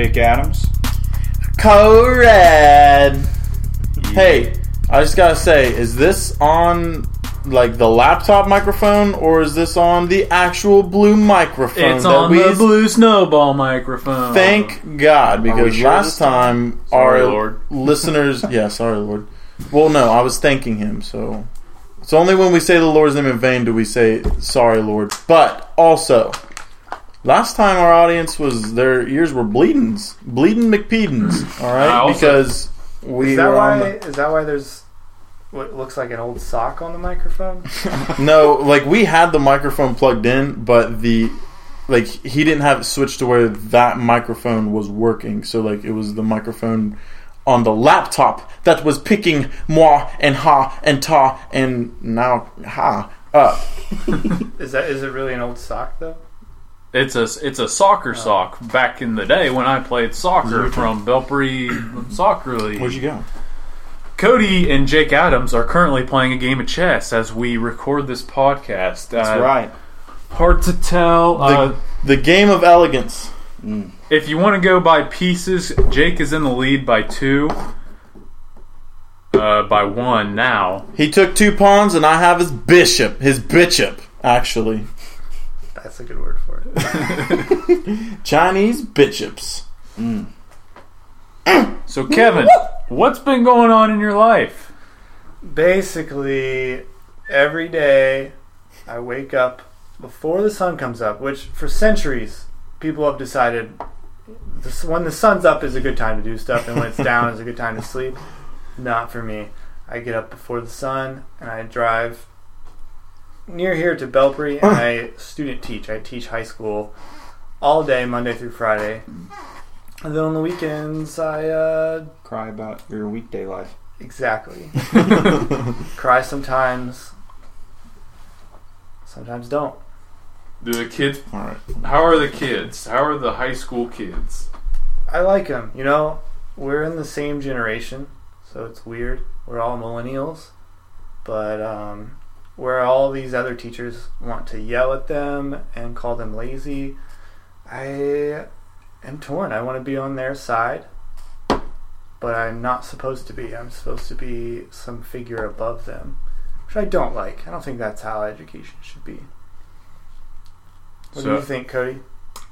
Jake Adams. Co-Red. Hey, I just gotta say, is this on like the laptop microphone or is this on the actual blue microphone? It's that on we the blue snowball microphone. Thank God, because sure last this time? time Sorry, our Lord. listeners, yeah, sorry, Lord. Well, no, I was thanking Him, so it's only when we say the Lord's name in vain do we say sorry, Lord. But also, last time our audience was their ears were bleeding, bleeding McPedens, All right, also- because we Is that were why? the- Is that why there's what looks like an old sock on the microphone? No, like we had the microphone plugged in, but the like he didn't have it switched to where that microphone was working. So like it was the microphone on the laptop that was picking moi and ha and ta and now ha up. Is that is it really an old sock though? It's a it's a soccer sock. Back in the day when I played soccer from Belpre Soccer League. Where'd you go? Cody and Jake Adams are currently playing a game of chess as we record this podcast. That's Uh, right. Hard to tell. The, Uh, the game of elegance. if you want to go by pieces, Jake is in the lead by two. Uh, by one now. He took two pawns, and I have his bishop. His bishop, actually. That's a good word for it. Chinese bishops. Mm. So Kevin, what's been going on in your life? Basically, every day I wake up before the sun comes up, which for centuries people have decided this, when the sun's up is a good time to do stuff, and when it's down is a good time to sleep. Not for me. I get up before the sun and I drive near here to Belpre and I student teach. I teach high school all day, Monday through Friday. And then on the weekends, I uh, Cry about your weekday life. exactly cry sometimes, sometimes don't. Do the kids? All right. How are the kids? How are the high school kids? I like them. You know, we're in the same generation, so it's weird. We're all millennials, but um, where all these other teachers want to yell at them and call them lazy, I am torn. I want to be on their side, but I'm not supposed to be. I'm supposed to be some figure above them, which I don't like. I don't think that's how education should be. What do you think, Cody?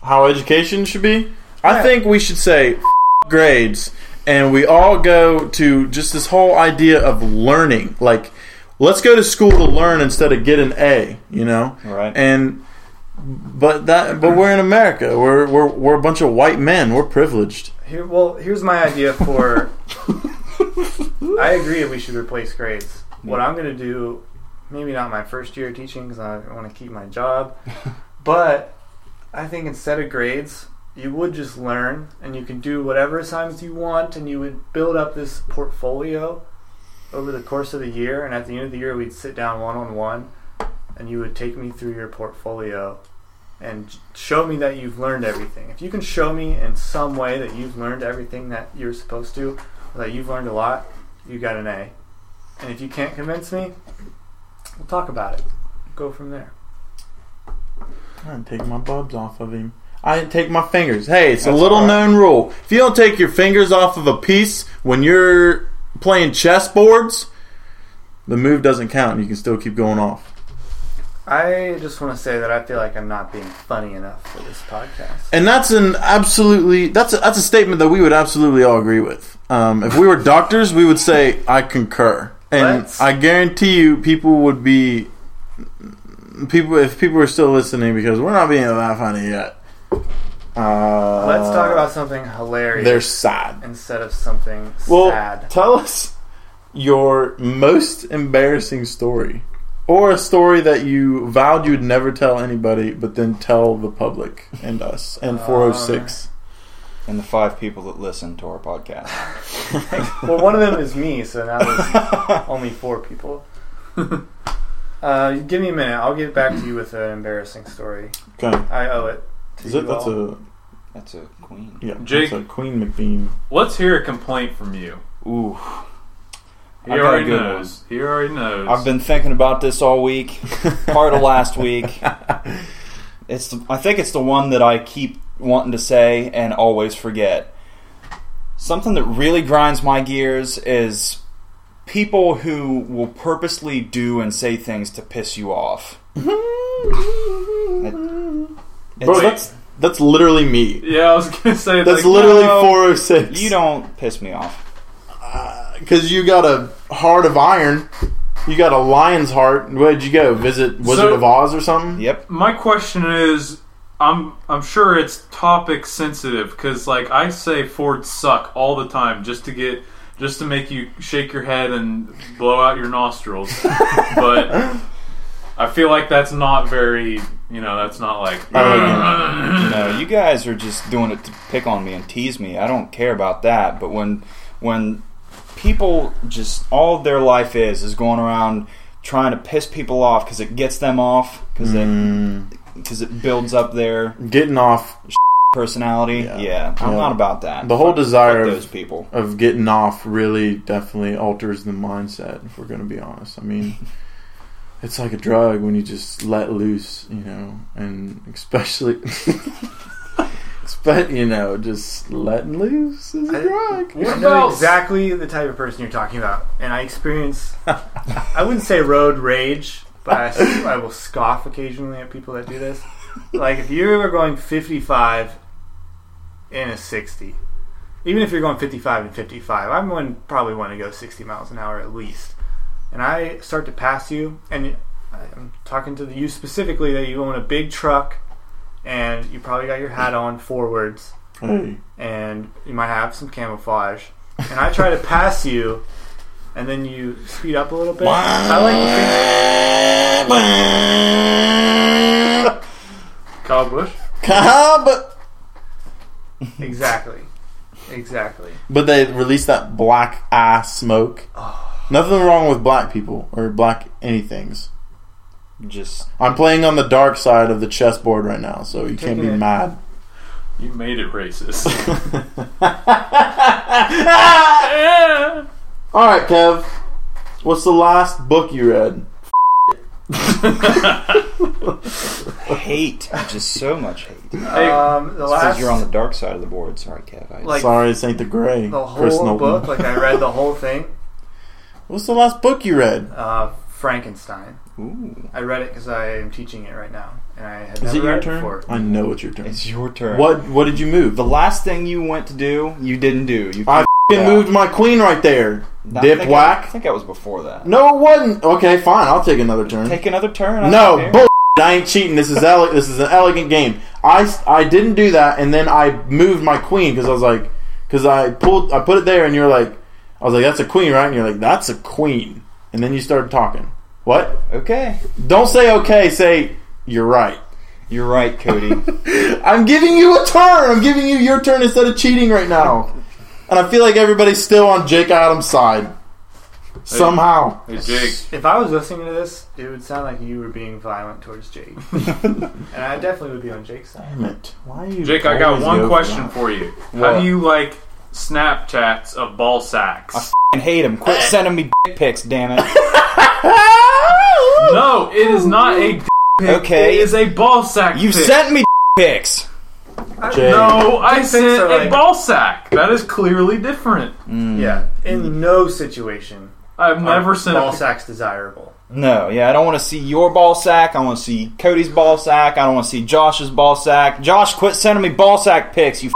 how education should be. I Yeah. think we should say "F- grades and we all go to just this whole idea of learning. Like, let's go to school to learn instead of get an A, you know? Right. And but that but we're in America. We're we're we're a bunch of white men. We're privileged. Here, well, here's my idea for. I agree we should replace grades. What I'm going to do, maybe not my first year of teaching because I want to keep my job, but I think instead of grades, you would just learn and you can do whatever assignments you want and you would build up this portfolio over the course of the year. And at the end of the year, we'd sit down one on one and you would take me through your portfolio and show me that you've learned everything. If you can show me in some way that you've learned everything that you're supposed to, that you've learned a lot, you got an A. And if you can't convince me, we'll talk about it. Go from there. I didn't take my bubs off of him. I didn't take my fingers. Hey, it's a little all right. known rule. If you don't take your fingers off of a piece when you're playing chessboards, the move doesn't count and you can still keep going off. I just want to say that I feel like I'm not being funny enough for this podcast. And that's an absolutely that's a, that's a statement that we would absolutely all agree with. Um, if we were doctors, we would say I concur, and Let's- I guarantee you, people would be people if people are still listening because we're not being that funny yet. Uh, Let's talk about something hilarious They're sad. instead of something Well, sad. tell us your most embarrassing story, or a story that you vowed you'd never tell anybody, but then tell the public and us and Um, 406. And the five people that listen to our podcast. well, one of them is me, so now there's only four people. Uh, give me a minute. I'll get back to you with an embarrassing story. Okay. I owe it. To it? you That's all. a That's a queen. yeah. Jake- That's a Queen McBean. Let's hear a complaint from you. Ooh. He I've got a already good knows. He already knows. I've been thinking about this all week, part of last week. It's the, I think it's the one that I keep wanting to say and always forget. Something that really grinds my gears is people who will purposely do and say things to piss you off. It's, Bro, that's that's literally me. Yeah, I was gonna say That's like, literally no, 406. you don't piss me off. Uh, because you got a heart of iron. You got a lion's heart. Where'd you go? Visit Wizard So- of Oz or something? Yep. My question is, I'm I'm sure it's topic sensitive because like I say Fords suck all the time just to get just to make you shake your head and blow out your nostrils, but I feel like that's not very you know that's not like No, you guys are just doing it to pick on me and tease me. I don't care about that. But when when people just all their life is is going around trying to piss people off because it gets them off because Mm, it because it builds up their getting off personality. Yeah. Yeah, I'm Yeah. not about that. The whole Fuck- desire fuck of- those people. of getting off really definitely alters the mindset. If we're going to be honest, I mean, it's like a drug when you just let loose, you know, and especially. But you know, just letting loose is a I- drug. What I know exactly the type of person you're talking about, and I experience. I wouldn't say road rage, but I, I will scoff occasionally at people that do this. Like if you are going 55 in a 60, even if you're going 55 and 55, I'm going probably want to go 60 miles an hour at least, and I start to pass you, and I'm talking to you specifically that you own a big truck, and you probably got your hat on forwards Hey, and you might have some camouflage. And I try to pass you, and then you speed up a little bit. I like Kyle Busch. to exactly, exactly. but they release that black ass smoke. Oh. Nothing wrong with black people or black anythings. Just I'm playing on the dark side of the chessboard right now, so you can't be it. mad. You made it racist. All right, Kev. What's the last book you read? hate, just so much hate. Hey, Um, the Because last, you're on the dark side of the board. Sorry, Kev. I, Like- Sorry, it's ain't the gray. the Chris whole Knowlton. book. Like I read the whole thing. What's the last book you read? Uh, Frankenstein. Ooh, I read it because I am teaching it right now, and I had Is never it your read turn? before. I know it's your turn. it's your turn. What What did you move? The last thing you went to do, you didn't do. You I Yeah. f***ing moved my queen right there. I Dip think I, whack. I think that was before that. No, it wasn't. Okay, fine. I'll take another turn. Take another turn. I no, don't care. bull. I ain't cheating. This is ele- this is an elegant game. I, s- I didn't do that, and then I moved my queen because I was like, because I pulled I put it there, and you're like, I was like, that's a queen, right? And you're like, that's a queen, and then you started talking. What? Okay, Don't say okay. Say you're right. you're right, Cody. I'm giving you a turn. I'm giving you your turn instead of cheating right now. And I feel like everybody's still on Jake Adams' side. Somehow. hey Jake, If I was listening to this, it would sound like you were being violent towards Jake, and I definitely would be on Jake's side. Damn it. Why are you Jake, I got one question for you. How What? do you like Snapchats of ball sacks? I f***ing hate him. Quit sending me dick pics, damn it. no, it is not a d- pic. Okay. It is a ball sack. You pic. sent me dick pics. Jake. No, I Dick pics sent are a like- ball sack. That is clearly different. Mm. Yeah, in no situation I've never are sent ball a sacks desirable. No, yeah, I don't want to see your ball sack. I want to see Cody's ball sack. I don't want to see Josh's ball sack. Josh, quit sending me ball sack pics. You.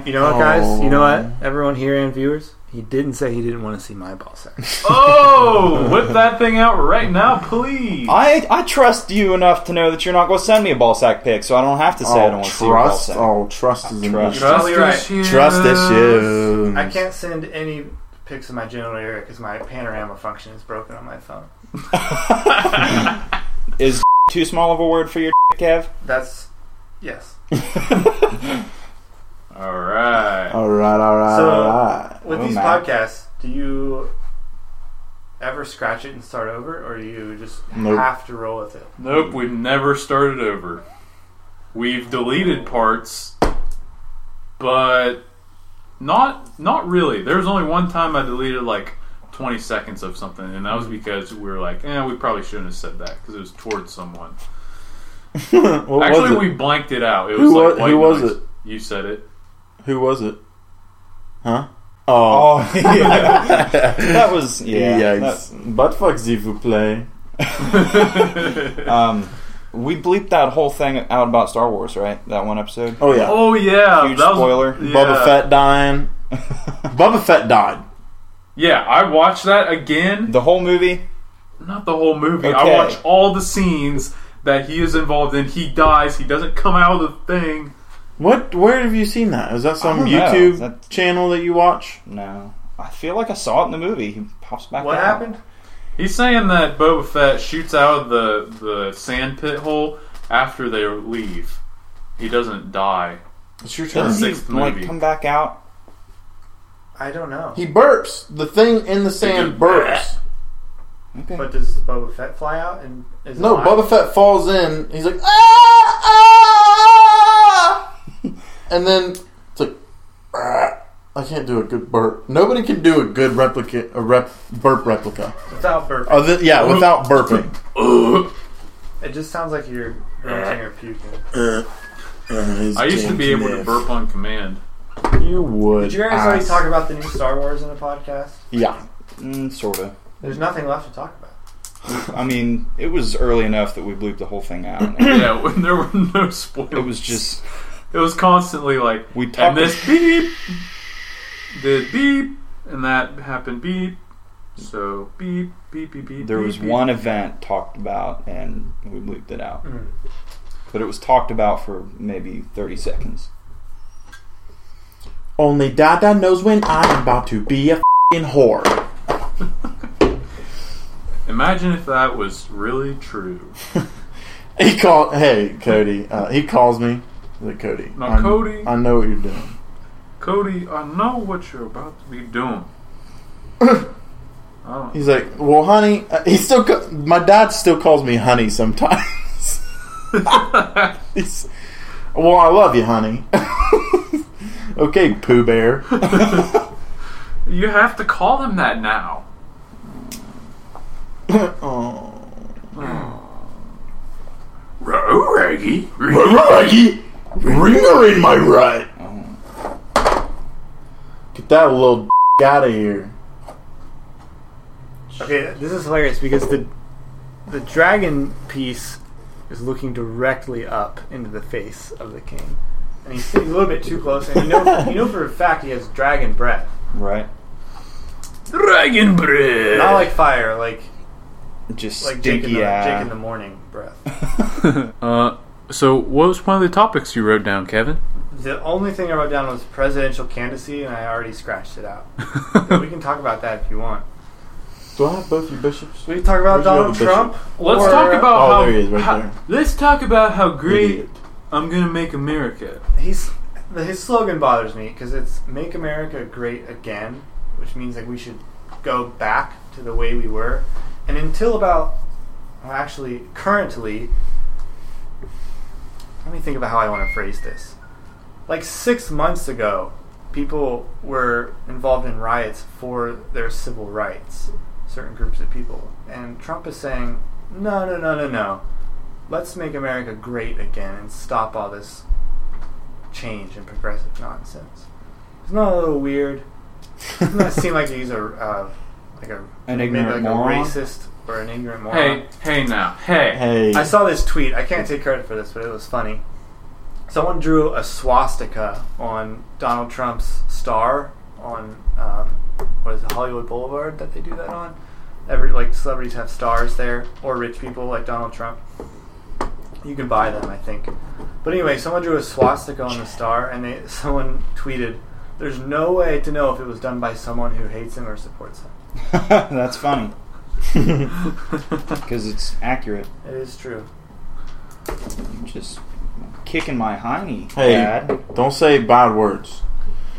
F- You know what, guys? You know what? Oh. Everyone here and viewers, he didn't say he didn't want to see my ball sack. Oh, whip that thing out right now, please. I I trust you enough to know that you're not going to send me a ball sack pic, so I don't have to say I oh, don't Oh, want to see your ball trust. sack. Oh, trust is Trust. trust. Probably right. issues. Trust issues. I can't send any pics of my genital area because my panorama function is broken on my phone. Is too small of a word for your Kev? That's yes. All right. All right, all right, So- all right. With Oh, these Matt. podcasts, do you ever scratch it and start over, or do you just Nope. have to roll with it? Nope, we've never started over. We've deleted parts, but not not really. There was only one time I deleted like 20 seconds of something, and that was because we were like, eh, we probably shouldn't have said that because it was towards someone. Actually, we blanked it out. It Who was like wa- white who was noise. it? You said it. Who was it? Huh? Oh. Oh, yeah. that was yeah. Yikes. Butt fuck s'il vous plaît. um, we bleeped that whole thing out about Star Wars, right? That one episode. Oh yeah. Oh yeah, Huge that was, spoiler. Yeah. Boba Fett dying. Boba Fett died. Yeah, I watched that again. The whole movie. Not the whole movie. I Okay. watched all the scenes that he is involved in. He dies. He doesn't come out of the thing. What? Where have you seen that? Is that some. YouTube That- channel that you watch? No, I feel like I saw it in the movie. He pops back. What out. happened? He's saying that Boba Fett shoots out of the the sand pit hole after they leave. He doesn't die. It's your turn. Doesn't he Sixth like movie. come back out? I don't know. He burps. The thing in the sand burps. Okay. But does Boba Fett fly out and is No, alive? Boba Fett falls in. He's like, ah, and then it's like, ah. I can't do a good burp. Nobody can do a good replica, a rep, burp replica. without burping. Oh, th- yeah, without burping. It just sounds like you're grunting or puking. I used to be able to burp on command. You would. Did you guys already talk about the new Star Wars in the podcast? Yeah. Mm, sorta. There's nothing left to talk about. I mean, it was early enough that we bleeped the whole thing out. yeah, when there were no spoilers. it was just It was constantly like, we and this beep did beep, and that happened beep. So beep beep beep beep. there beep, was beep. one event talked about, and we bleeped it out. Mm. But it was talked about for maybe thirty seconds. Only Dada knows when I'm about to be a fing whore. Imagine if that was really true. He called. Hey, Cody. Uh, he calls me. He's like Cody. No, I- Cody. I know what you're doing. Cody, I know what you're about to be doing. I. He's like, well, honey. Uh, he still. ca- My dad still calls me honey sometimes. He's. Well, I love you, honey. okay, Pooh Bear. You have to call him that now. oh. Oh, Raggy. Raggy, ringer in my right. Oh. Get that little out of here. Okay, this is hilarious because the the dragon piece is looking directly up into the face of the king, and he's sitting a little bit too close. And you know, you know for a fact he has dragon breath, Right. Dragon breath. not like fire, like Just like Jake in, stinky the, eye. Jake in the morning breath. uh, so what was one of the topics you wrote down, Kevin? The only thing I wrote down was presidential candidacy, and I already scratched it out. But we can talk about that if you want. Do I have both your bishops? We can talk about Where'd Donald have the bishop? Trump. Let's or- talk about Oh, how, there he is, right how- there. Let's talk about how great Idiot. I'm gonna make America. He's his slogan bothers me because it's "Make America Great Again," which means like we should go back to the way we were. And until about, well, actually, currently, let me think about how I want to phrase this. Like six months ago, people were involved in riots for their civil rights, certain groups of people, and Trump is saying, "No, no, no, no, no." let's make America great again and stop all this change and progressive nonsense. Isn't that a little weird? Doesn't that seem like he's a uh, like a An ignorant like a racist or an ignorant moron? Hey, hey now, hey. Hey. I saw this tweet. I can't take credit for this, but it was funny. Someone drew a swastika on Donald Trump's star on um, what is it, Hollywood Boulevard that they do that on. Every like celebrities have stars there, or rich people like Donald Trump. You can buy them, I think. But anyway, someone drew a swastika on the star, and they someone tweeted, "There's no way to know if it was done by someone who hates him or supports him." That's funny because it's accurate. It is true. I'm just kicking my hiney, Hey, Dad. don't say bad words.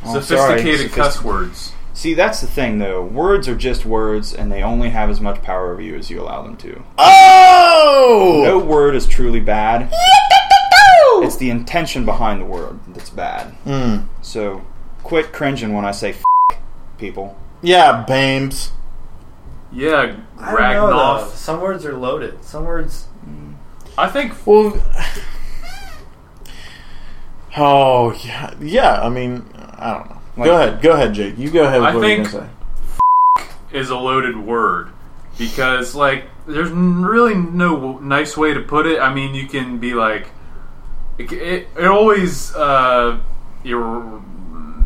Oh, sorry. Sophisticated Sophist- cuss words. See, that's the thing, though. Words are just words, and they only have as much power over you as you allow them to. Oh! No word is truly bad. It's the intention behind the word that's bad. Mm. So, quit cringing when I say f- people. Yeah, Bames. Yeah, I don't know. Ragnoth. Some words are loaded. Some words. I think Well, oh yeah, yeah. I mean, I don't know. Like- go ahead, go ahead, Jake. You go ahead. With I what you're think- gonna say. is a loaded word because like there's really no nice way to put it. I mean, you can be like it. It, it always uh, your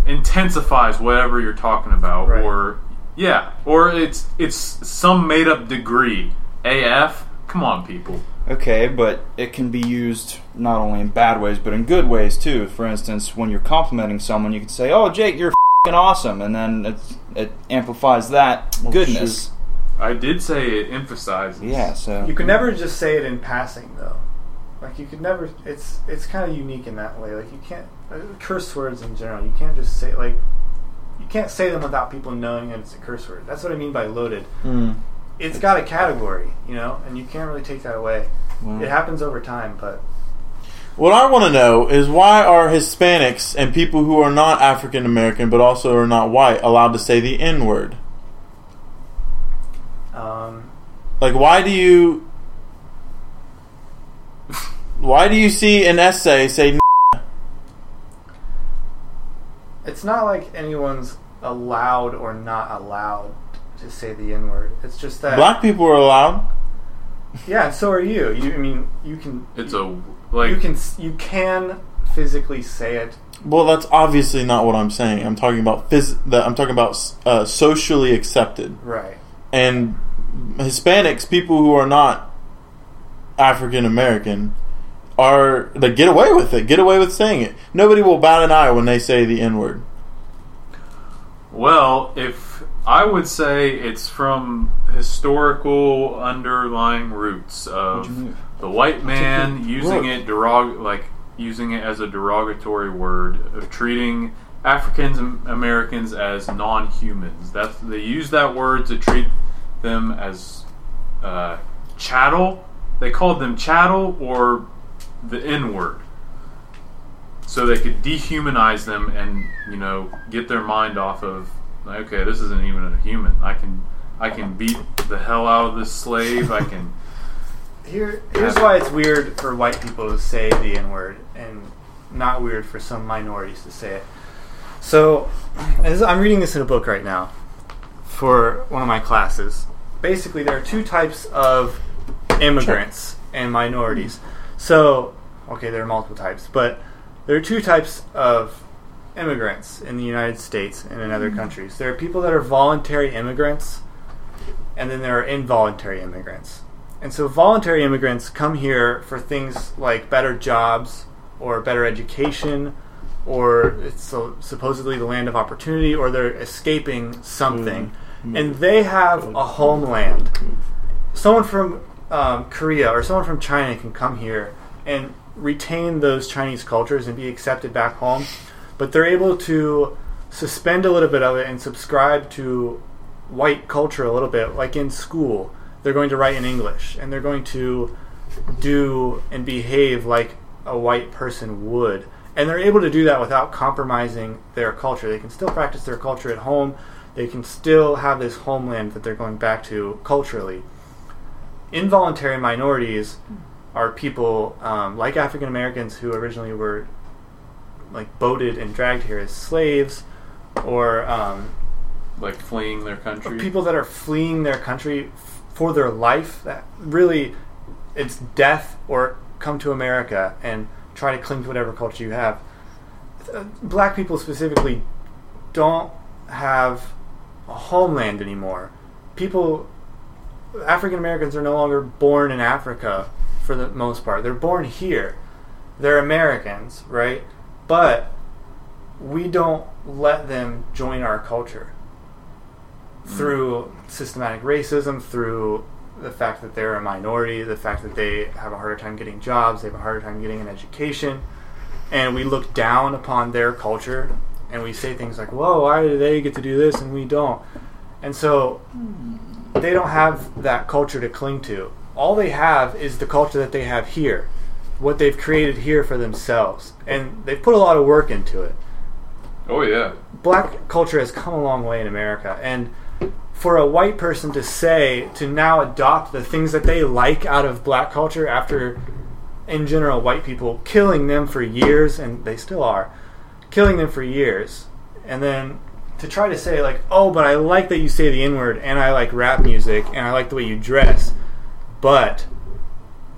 intensifies whatever you're talking about, Right. or yeah, or it's it's some made up degree. AF. Come on, people. Okay, but it can be used not only in bad ways but in good ways too. For instance, when you're complimenting someone, you could say, "Oh, Jake, you're fing awesome," and then it, it amplifies that Oh, goodness. I did say it emphasizes. Yeah, so You can never just say it in passing, though. Like you could never. It's it's kind of unique in that way. Like you can't uh, curse words in general. You can't just say like you can't say them without people knowing that it's a curse word. That's what I mean by loaded. Mm. It's got a category, you know, and you can't really take that away. well, It happens over time, but What I want to know is why are Hispanics and people who are not African American but also are not white allowed to say the N word? um, Like, why do you? Why do you see an essay say? N- it's not like anyone's allowed or not allowed to say the N word. It's just that Black people are allowed. Yeah, and so are you. You, I mean, you can. It's you, a like you can you can physically say it. Well, that's obviously not what I'm saying. I'm talking about phys- that. I'm talking about uh, socially accepted Right. and Hispanics, people who are not African American, are they get away with it. Get away with saying it. Nobody will bat an eye when they say the N word. Well, if I would say it's from historical underlying roots of the white man using it derog like using it as a derogatory word of treating Africans Americans as non-humans. That's they use that word to treat them as uh, chattel. They called them chattel or the N word. So they could dehumanize them and you know get their mind off of like, okay, this isn't even a human. I can I can beat the hell out of this slave. I can Here, here's why it's weird for white people to say the N word, and not weird for some minorities to say it. So, as I'm reading this in a book right now for one of my classes. Basically, there are two types of immigrants and minorities. So, okay, there are multiple types, but there are two types of immigrants in the United States and in other mm-hmm. countries. There are people that are voluntary immigrants, and then there are involuntary immigrants. And so, voluntary immigrants come here for things like better jobs or better education, or it's so supposedly the land of opportunity, or they're escaping something, mm-hmm. and they have mm-hmm. a homeland. Someone from um, Korea or someone from China can come here and retain those Chinese cultures and be accepted back home, but they're able to suspend a little bit of it and subscribe to white culture a little bit, like in school. They're going to write in English and they're going to do and behave like a white person would. And they're able to do that without compromising their culture. They can still practice their culture at home. They can still have this homeland that they're going back to culturally. Involuntary minorities are people um, like African Americans who originally were like boated and dragged here as slaves, or um, like fleeing their country. people that are fleeing their country f- for their life. That really, it's death or come to America and try to cling to whatever culture you have. Uh, Black people specifically don't have a homeland anymore. People, African Americans are no longer born in Africa for the most part. They're born here. They're Americans, right? But we don't let them join our culture mm. through systematic racism, through the fact that they're a minority, the fact that they have a harder time getting jobs, they have a harder time getting an education, and we look down upon their culture and we say things like, "Whoa, why do they get to do this and we don't?" And so hmm. they don't have that culture to cling to. All they have is the culture that they have here, what they've created here for themselves, and they've put a lot of work into it oh yeah. black culture has come a long way in America, and for a white person to say to now adopt the things that they like out of black culture after in general white people killing them for years and they still are killing them for years and then to try to say like oh but i like that you say the n word and i like rap music and i like the way you dress but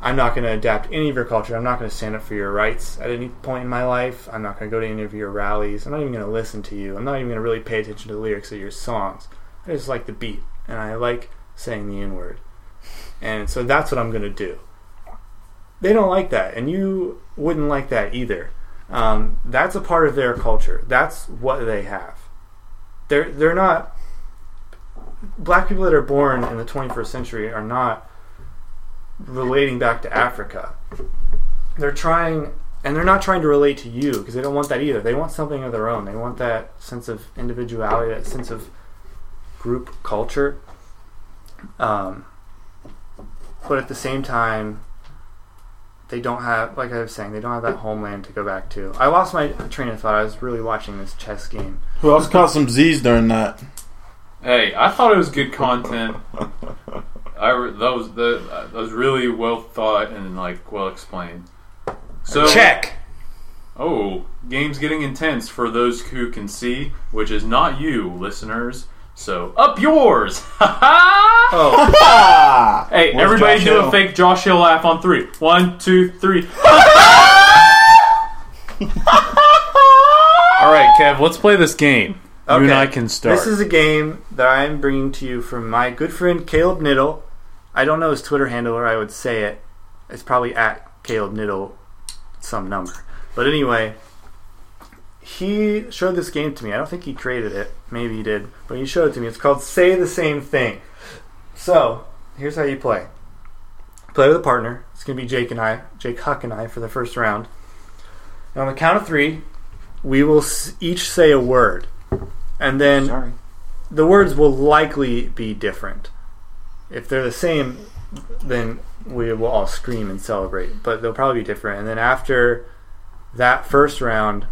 i'm not going to adapt any of your culture. I'm not going to stand up for your rights at any point in my life. I'm not going to go to any of your rallies. I'm not even going to listen to you. I'm not even going to really pay attention to the lyrics of your songs. I just like the beat and i like saying the n word and so that's what i'm going to do. They don't like that, and you wouldn't like that either. Um, that's a part of their culture. That's what they have. They're they're not black people that are born in the 21st century are not relating back to Africa. They're trying, and they're not trying to relate to you because they don't want that either. They want something of their own. They want that sense of individuality, that sense of group culture. Um, but at the same time, they don't have, like I was saying, they don't have that homeland to go back to. I lost my train of thought. I was really watching this chess game. Who else caught some Z's during that? Hey, I thought it was good content. I re- that was the uh, that was really well thought and like well explained. So Check. Oh, game's getting intense for those who can see, which is not you, listeners. So up yours! Ha ha! Oh! Hey, Where's everybody Josh do a fake Josh Hill laugh on three. One, two, three. All right, Kev, let's play this game. You and I can start. this is a game that I'm bringing to you from my good friend Caleb Niddle. I don't know his Twitter handle, or I would say it. It's probably at Caleb Niddle, some number. But anyway, he showed this game to me. I don't think he created it. Maybe he did, but he showed it to me. It's called Say the Same Thing. So here's how you play. Play with a partner. It's gonna be Jake and I, Jake Huck and I, for the first round. And on the count of three, we will each say a word, and then Sorry. the words will likely be different. If they're the same, then we will all scream and celebrate, but they'll probably be different. And then after that first round,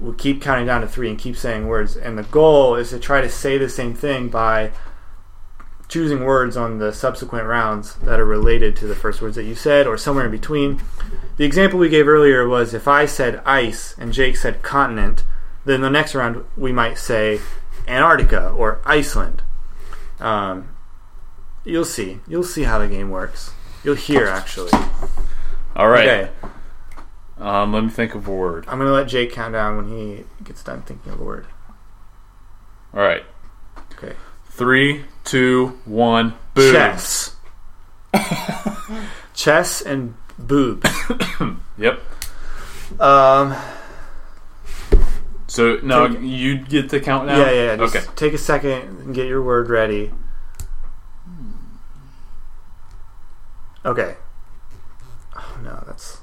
we'll keep counting down to three and keep saying words. And the goal is to try to say the same thing by choosing words on the subsequent rounds that are related to the first words that you said or somewhere in between. The example we gave earlier was if I said ice and Jake said continent, then the next round we might say Antarctica or Iceland. Um, you'll see. You'll see how the game works. You'll hear actually. All right. Okay, Um, let me think of a word. I'm gonna let Jake count down when he gets done thinking of a word. All right. Okay. Three, two, one. Boobs. Chess. Chess and boobs. Yep. Um, So no, Take- you get to count now. yeah, yeah. okay. Take a second and get your word ready. Okay. Oh no, that's.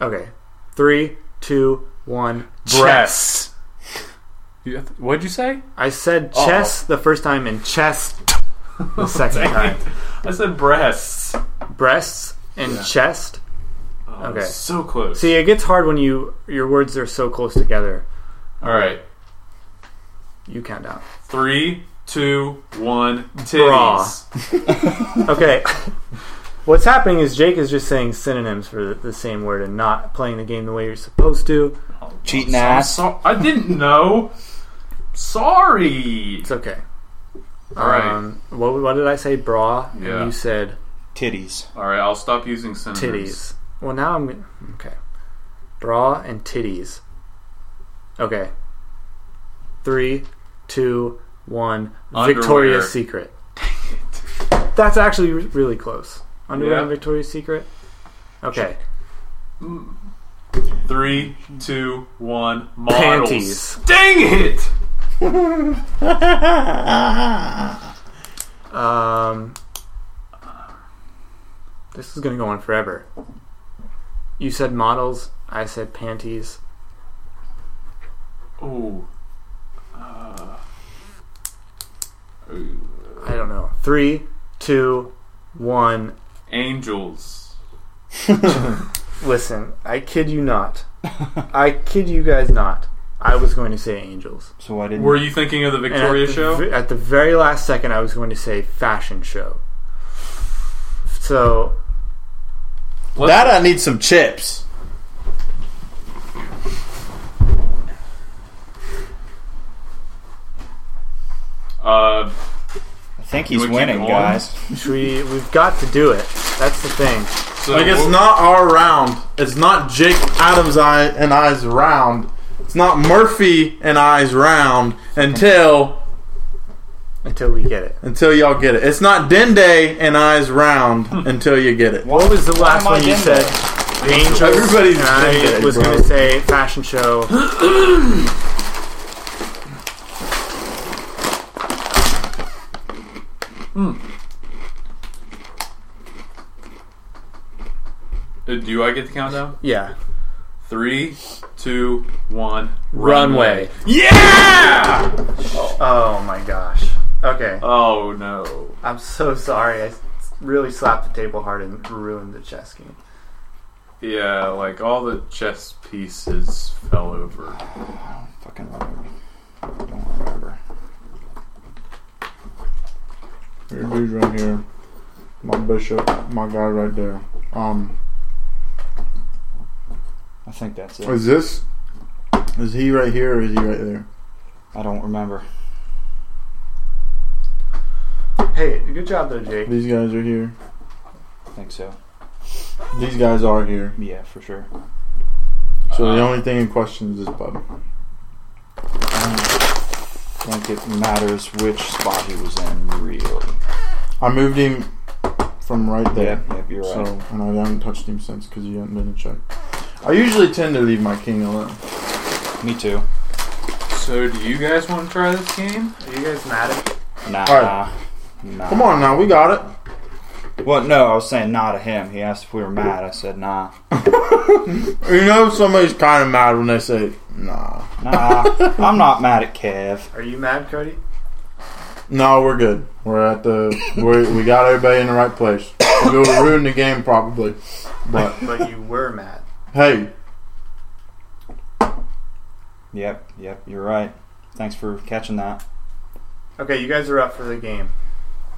Okay. Three, two, one. Breast. Chess. You have to- What'd you say? I said Oh. the first time and chest the second time. I said breasts. Breasts and Yeah. chest. Oh, Okay. So close. See, it gets hard when you your words are so close together. All right. You count down. Three, two, one. Bra. Titties. Okay. What's happening is Jake is just saying synonyms for the, the same word and not playing the game the way you're supposed to. Cheating I'm ass. so- I didn't know. Sorry. It's okay. All right. Um, what, what did I say? Bra. Yeah. And you said Titties. All right. I'll stop using synonyms. titties. Well, now I'm okay. Bra and titties. Okay. Three, two, one. Underwear. Victoria's Secret. Dang it. That's actually re- really close. Underwear Yeah. and Victoria's Secret. Okay. Three, two, one. Models. Panties. Dang it! Um, this is gonna go on forever. You said models. I said panties. Oh. Uh, I don't know. Three, two, one. angels. Listen, I kid you not. I kid you guys not. I was going to say Angels. So I didn't. Were you thinking of the And at Victoria the show? ve- at the very last second, I was going to say Fashion Show. So Let's- that I need some chips. uh, I think he's wanna winning, going? guys. we we've got to do it. That's the thing. so Like it's not our round. It's not Jake Adams I and I's round. It's not Murphy and I's round until Until we get it. until y'all get it. It's not Dende and I's round until you get it. What was the last one you Dende? said? Angels. Everybody's and I Dende, was bro. going to say Fashion Show. Uh, do I get the countdown? Yeah. Three, two, one. Runway. Yeah! Oh my gosh. Okay. Oh no. I'm so sorry. I really slapped the table hard and ruined the chess game. Yeah, like all the chess pieces fell over. Fucking remember. Don't remember. Your dude's right here. My bishop, my guy right there. Um, I think that's it. is this? Is he right here or is he right there? I don't remember. Hey, good job though, Jake. These guys are here. I think so. These guys are here. Yeah, for sure. So the Uh, only thing in question is this bub. I don't think it matters which spot he was in, really. I moved him from right there. Yeah, yep, you're right. So, and I haven't touched him since because he hasn't been in check. I usually tend to leave my king alone. Me too. So, do you guys want to try this game? Are you guys mad at me? Nah. Alright. Nah. Come on now, we got it. Well, no, I was saying nah to him. He asked if we were mad. I said nah. You know somebody's kind of mad when they say, nah. Nah, I'm not mad at Kev. Are you mad, Cody? No, we're good. We're at the, we we got everybody in the right place. We will ruin the game probably. But, But you were mad. hey, Yep, yep, you're right. Thanks for catching that. Okay, you guys are up for the game.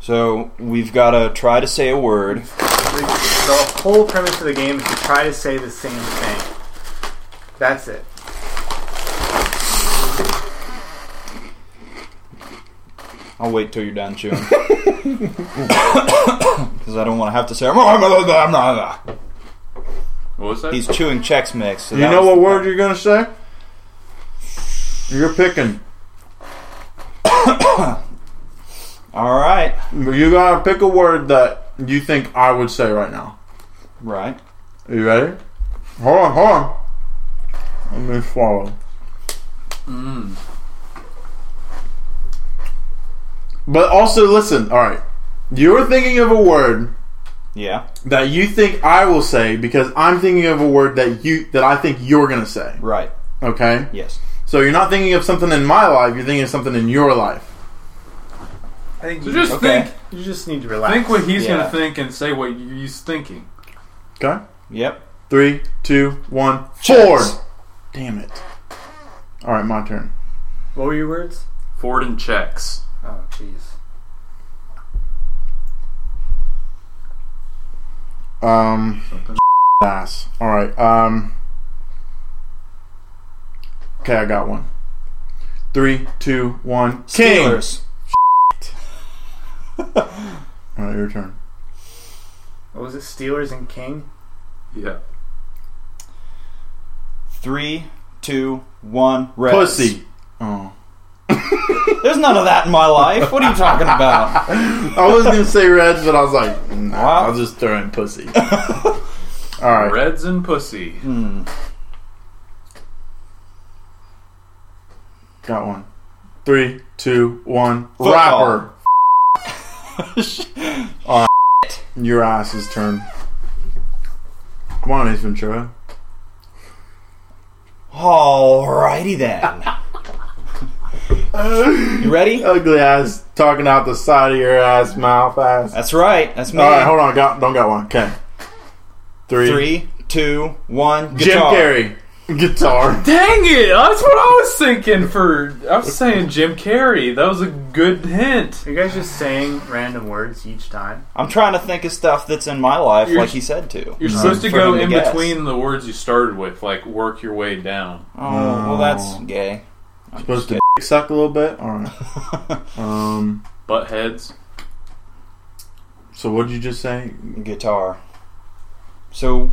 So we've got to try to say a word. The, the whole premise of the game is to try to say the same thing. That's it. I'll wait till you're done chewing. Because I don't want to have to say. "Ah, What was that? He's chewing Chex Mix. So you know was- what word you're going to say? You're picking. All right. You got to pick a word that you think I would say right now. Right. Are you ready? Hold on, hold on. Let me swallow. Mm. But also, listen. All right, you're thinking of a word Yeah. that you think I will say because I'm thinking of a word that you that I think you're gonna say. Right. Okay, Yes. so you're not thinking of something in my life. You're thinking of something in your life. I think So you, just Okay. think, you just need to relax. think what he's Yeah. gonna think and say what he's thinking. Okay, Yep. three, two, one, Cheers. Ford. Damn it. All right, my turn. What were your words? Ford and checks. Oh, jeez. Um, Something. ass. All right. Um. Okay, I got one. Three, two, one. King. Steelers. All right, your turn. What was it? Steelers and King? Yeah. Three, two, one. Reds. Pussy. Oh. There's none of that in my life. What are you talking about? I was gonna say Reds, but I was like, nah, Wow. I'll just throw in pussy. All right. Reds and pussy. Hmm. Got one. Three, two, one. Football. Rapper. Oh, your ass's turn. Come on, Ace Ventura. Alrighty then. You ready? Ugly ass talking out the side of your ass mouth ass. That's right. That's me. All right, hold on. Got don't got one. Okay. Three. Three, two, one. Jim Guitar. Carrey. Guitar. Dang it! That's what I was thinking. For I was saying Jim Carrey. That was a good hint. Are you guys just saying random words each time? I'm trying to think of stuff that's in my life, You're- like he said to. You're No. supposed to go him to in guess. between the words you started with, like work your way down. Oh, well, that's gay. I'm Supposed just to suck a little bit. All right. Um. Butt heads. So what did you just say? guitar. So,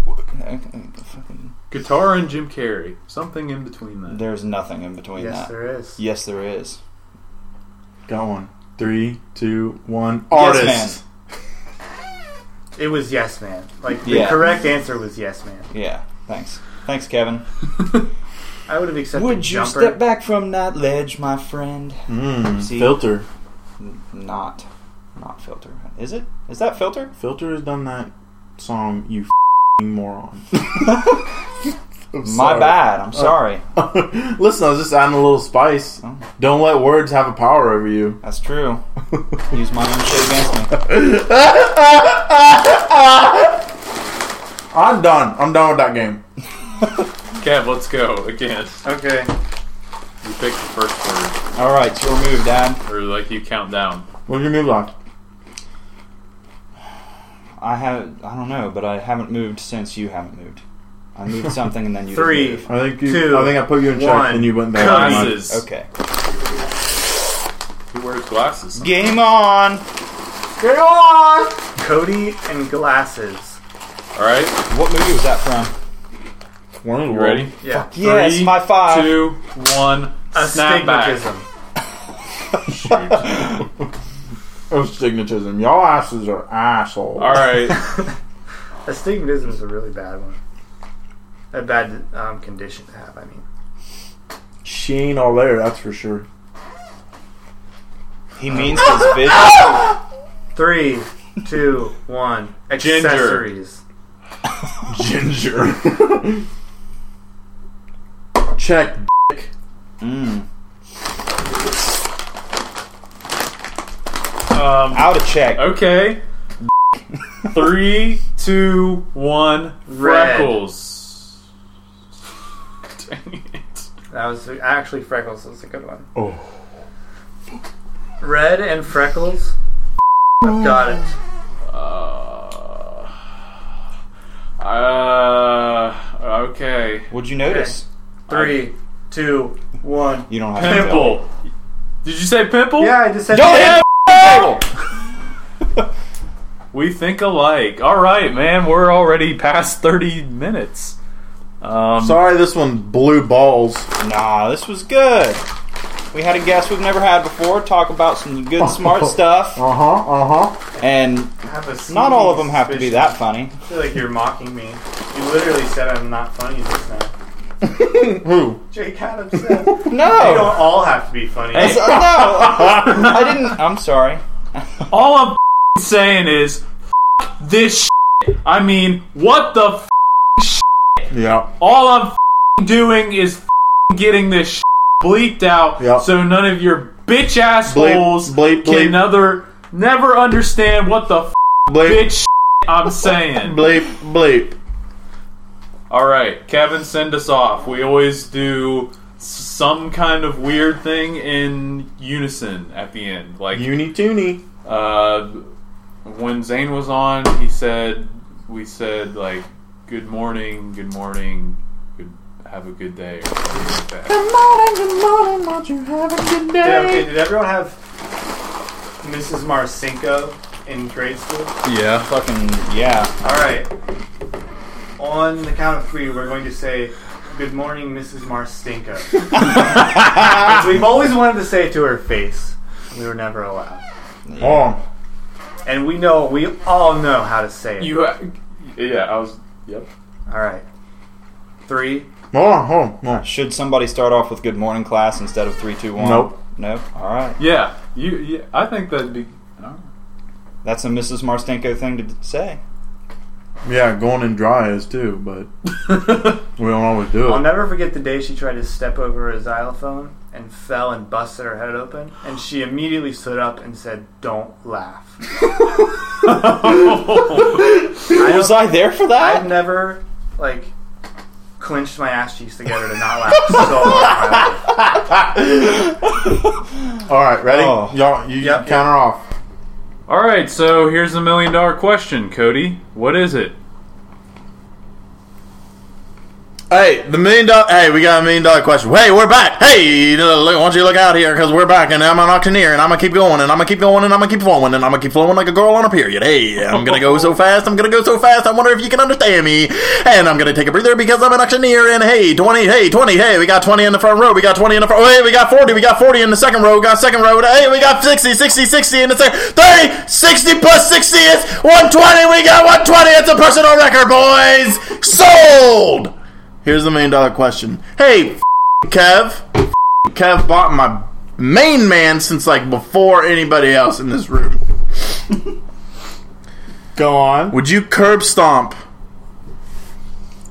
Guitar and Jim Carrey. Something in between that. there's nothing in between yes, that. there is. Yes, there is. Got one. Three, two, one. Yes, Artist. It was yes, man. Like the Yeah. correct answer was yes, man. Yeah. Thanks. Thanks, Kevin. I would have accepted Would you jumper. step back from that ledge, my friend? Mm, See? filter. Not, not filter. Is it? Is that filter? Filter has done that song. You f***ing moron. I'm My bad. I'm sorry. Listen, I was just adding a little spice. Oh. Don't let words have a power over you. That's true. Use my own shit against me. I'm done. I'm done with that game. Kev, let's go again. Okay. You pick the first word, All right, it's your move, Dad. or like you count down. What's your move on? I have. I don't know, but I haven't moved since you haven't moved. I moved something and then you didn't Three. move. I think you. Two, I think I put you in check one. and you went there. Glasses. Okay. Who wears glasses? Game on. Go on. Cody and glasses. All right, What movie was that from? One of the you ready? Yeah. Yes, Three, high five. Two, one. A Snapback. stigmatism. Astigmatism. Y'all asses are assholes. All right. Astigmatism is a really bad one. A bad um, condition to have. I mean, She ain't all there. That's for sure. He means his vision. three, two, one. Ginger. Accessories. Ginger. Check. Mm. Um, Out of check. okay. Three, two, one. Red. Freckles. Dang it. That was actually freckles. That's a good one. Oh. Red and freckles. I've got it. Uh, uh, okay. What'd you notice? Three, two, one. You don't have to tell. Pimple. Did you say pimple? Yeah, I just said. Don't hit the table. We think alike. All right, man. We're already past 30 minutes. Um, Sorry, this one blew balls. Nah, this was good. We had a guest we've never had before talk about some good, smart stuff, Uh huh. Uh huh. and I have a not all of them have to be that funny. I feel like you're mocking me. You literally said I'm not funny just now. Who? Jake Adams said. No, They don't all have to be funny. That's- no, I didn't. I'm sorry. all I'm saying is f- this. Shit. I mean, what the? F- Yeah. all I'm doing is getting this shit bleeped out, Yep. so none of your bitch assholes bleep, bleep. can never never understand what the Bleep. bitch shit I'm saying. Bleep. Bleep. All right, Kevin, send us off. We always do some kind of weird thing in unison at the end. Like Uni toony. uh, when Zane was on, he said, "We said like, good morning, good morning, good, have a good day." Or something like that. Good morning, good morning, won't you have a good Did, okay, day? did everyone have Mrs. Marcinko in grade school? Yeah. Fucking yeah. All right. On the count of three, we're going to say, "Good morning, Mrs. Marstinko." We've always wanted to say it to her face. We were never allowed, Oh. And we know, we all know how to say it. You. ha- Yeah, I was. Yep. all right. Three. Hold on, hold on, hold on. Should somebody start off with "Good morning, class" instead of three, two, one? Nope. Nope. All right. Yeah. You. Yeah, I think that'd be. That's a Mrs. Marstenko thing to say. Yeah, going in dry is too, but we don't always do it. I'll never forget the day she tried to step over a xylophone and fell and busted her head open, and she immediately stood up and said, "Don't laugh." Was I there for that? I've never like clenched my ass cheeks together to not laugh so hard. in my life. All right, ready? Oh. Y'all, you Yep. counter off. All right, so here's the million dollar question, Cody. What is it? Hey, the million dollar. Hey, we got a million dollar question. Hey, we're back. Hey, look, why don't you look out here because we're back, and I'm an auctioneer, and I'm gonna keep going, and I'm gonna keep going, and I'm gonna keep flowing, and I'm gonna keep flowing like a girl on a period. Hey, I'm gonna go so fast. I'm gonna go so fast. I wonder if you can understand me. And I'm gonna take a breather because I'm an auctioneer. And hey, twenty. Hey, twenty. Hey, we got twenty in the front row. We got twenty in the front. Oh, hey, we got forty. We got forty in the second row. We got second row. Hey, we got 60, 60, 60 in the second. 30, 60 plus 60 is 120. We got 120. It's a personal record, boys. Sold. Here's the million dollar question. Hey, f- Kev. F- Kev bought my main man since like before anybody else in this room. Go on. Would you curb stomp?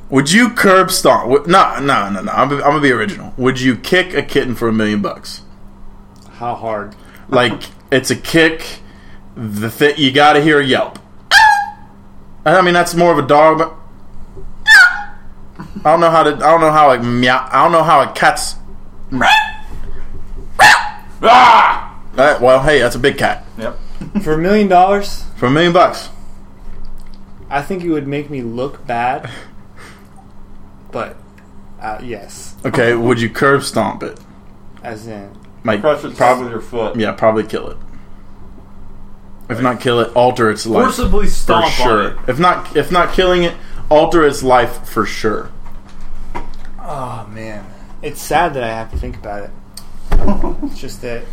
Would you curb stomp? No, no, no, no. I'm, I'm gonna be original. Would you kick a kitten for a million bucks? How hard? Like it's a kick. The th- you got to hear a yelp. I mean that's more of a dog, but I don't know how to. I don't know how like meow. I don't know how a cat's. Ah! Well, hey, that's a big cat Yep. For a million dollars, for a million bucks. I think it would make me look bad. But uh, yes, Okay, would you curb stomp it? as in Like Crush its top with your foot. Yeah, probably kill it. If not kill it, alter its life Forcibly for stomp sure. on it. If not, if not killing it, alter its life for sure. Oh man, it's sad that I have to think about it. it's just that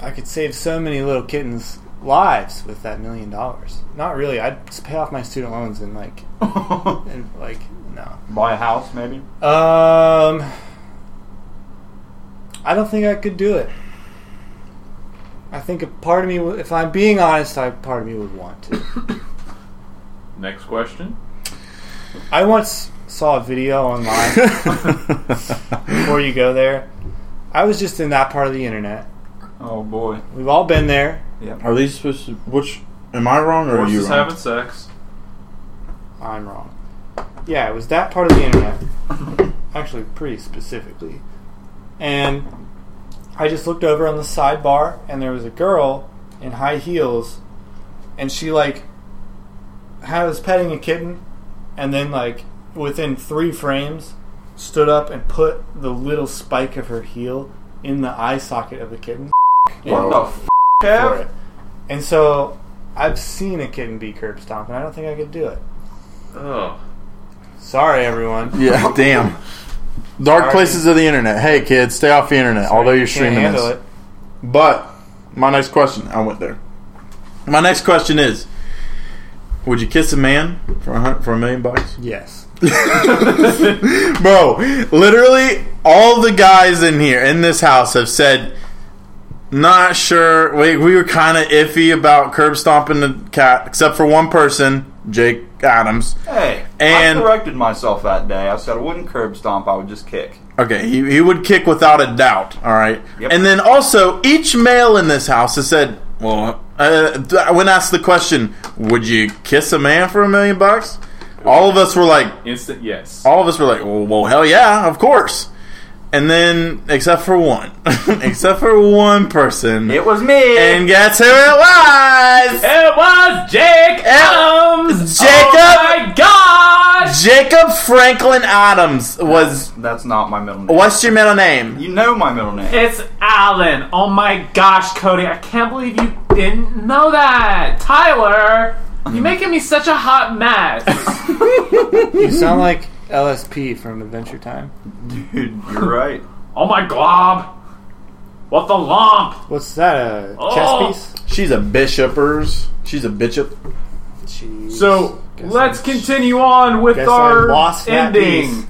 I could save so many little kittens' lives with that million dollars. Not really. I'd just pay off my student loans and like, and like no. Buy a house, maybe. Um, I don't think I could do it. I think a part of me, if I'm being honest, I part of me would want to. Next question. I once saw a video online before you go there. I was just in that part of the internet. Oh boy. We've all been there. Are these supposed to? Which am I wrong or are you wrong? having sex. I'm wrong. Yeah, it was that part of the internet. Actually, pretty specifically. And I just looked over on the sidebar, and there was a girl in high heels, and she like had was petting a kitten, and then like within three frames, stood up and put the little spike of her heel in the eye socket of the kitten What the f- for it. And so I've seen a kitten be curb stomped, and I don't think I could do it. Oh. Sorry, everyone. Yeah, damn. Dark Sorry. places of the internet. Hey, kids, stay off the internet. although you're Can't streaming handle this. it. But my next question, I went there. My next question is: Would you kiss a man for a hun- for a million bucks? Yes. Bro, literally all the guys in here in this house have said not sure. We, we were kind of iffy about curb stomping the cat, except for one person, Jake Adams. Hey, And- I corrected myself that day. I said I wouldn't curb stomp. I would just kick. Okay, he, he would kick without a doubt. All right, Yep. and then also each male in this house has said, "Well, uh, when asked the question, would you kiss a man for a million bucks?" All of us were like, Instant yes. all of us were like, well, well, hell yeah, of course. And then, except for one, except for one person, It was me. and guess who it was? It was Jake Adams. Jacob- Oh my God. Jacob Franklin Adams was. That's not my middle name. What's your middle name? You know my middle name. It's Alan. Oh my gosh, Cody! I can't believe you didn't know that. Tyler, you're making me such a hot mess. You sound like LSP from Adventure Time. Dude, you're right. oh my glob. What the lump? What's that? A Oh. chess piece? She's a bishopers. She's a bishop. Jeez. So Guess let's I'm- continue on with Guess our lost that ending.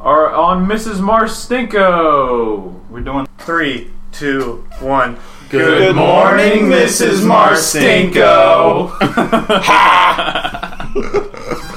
Our on Mrs. Marstinko. We're doing. Three, two, one. Good morning, Mrs. Marstinko.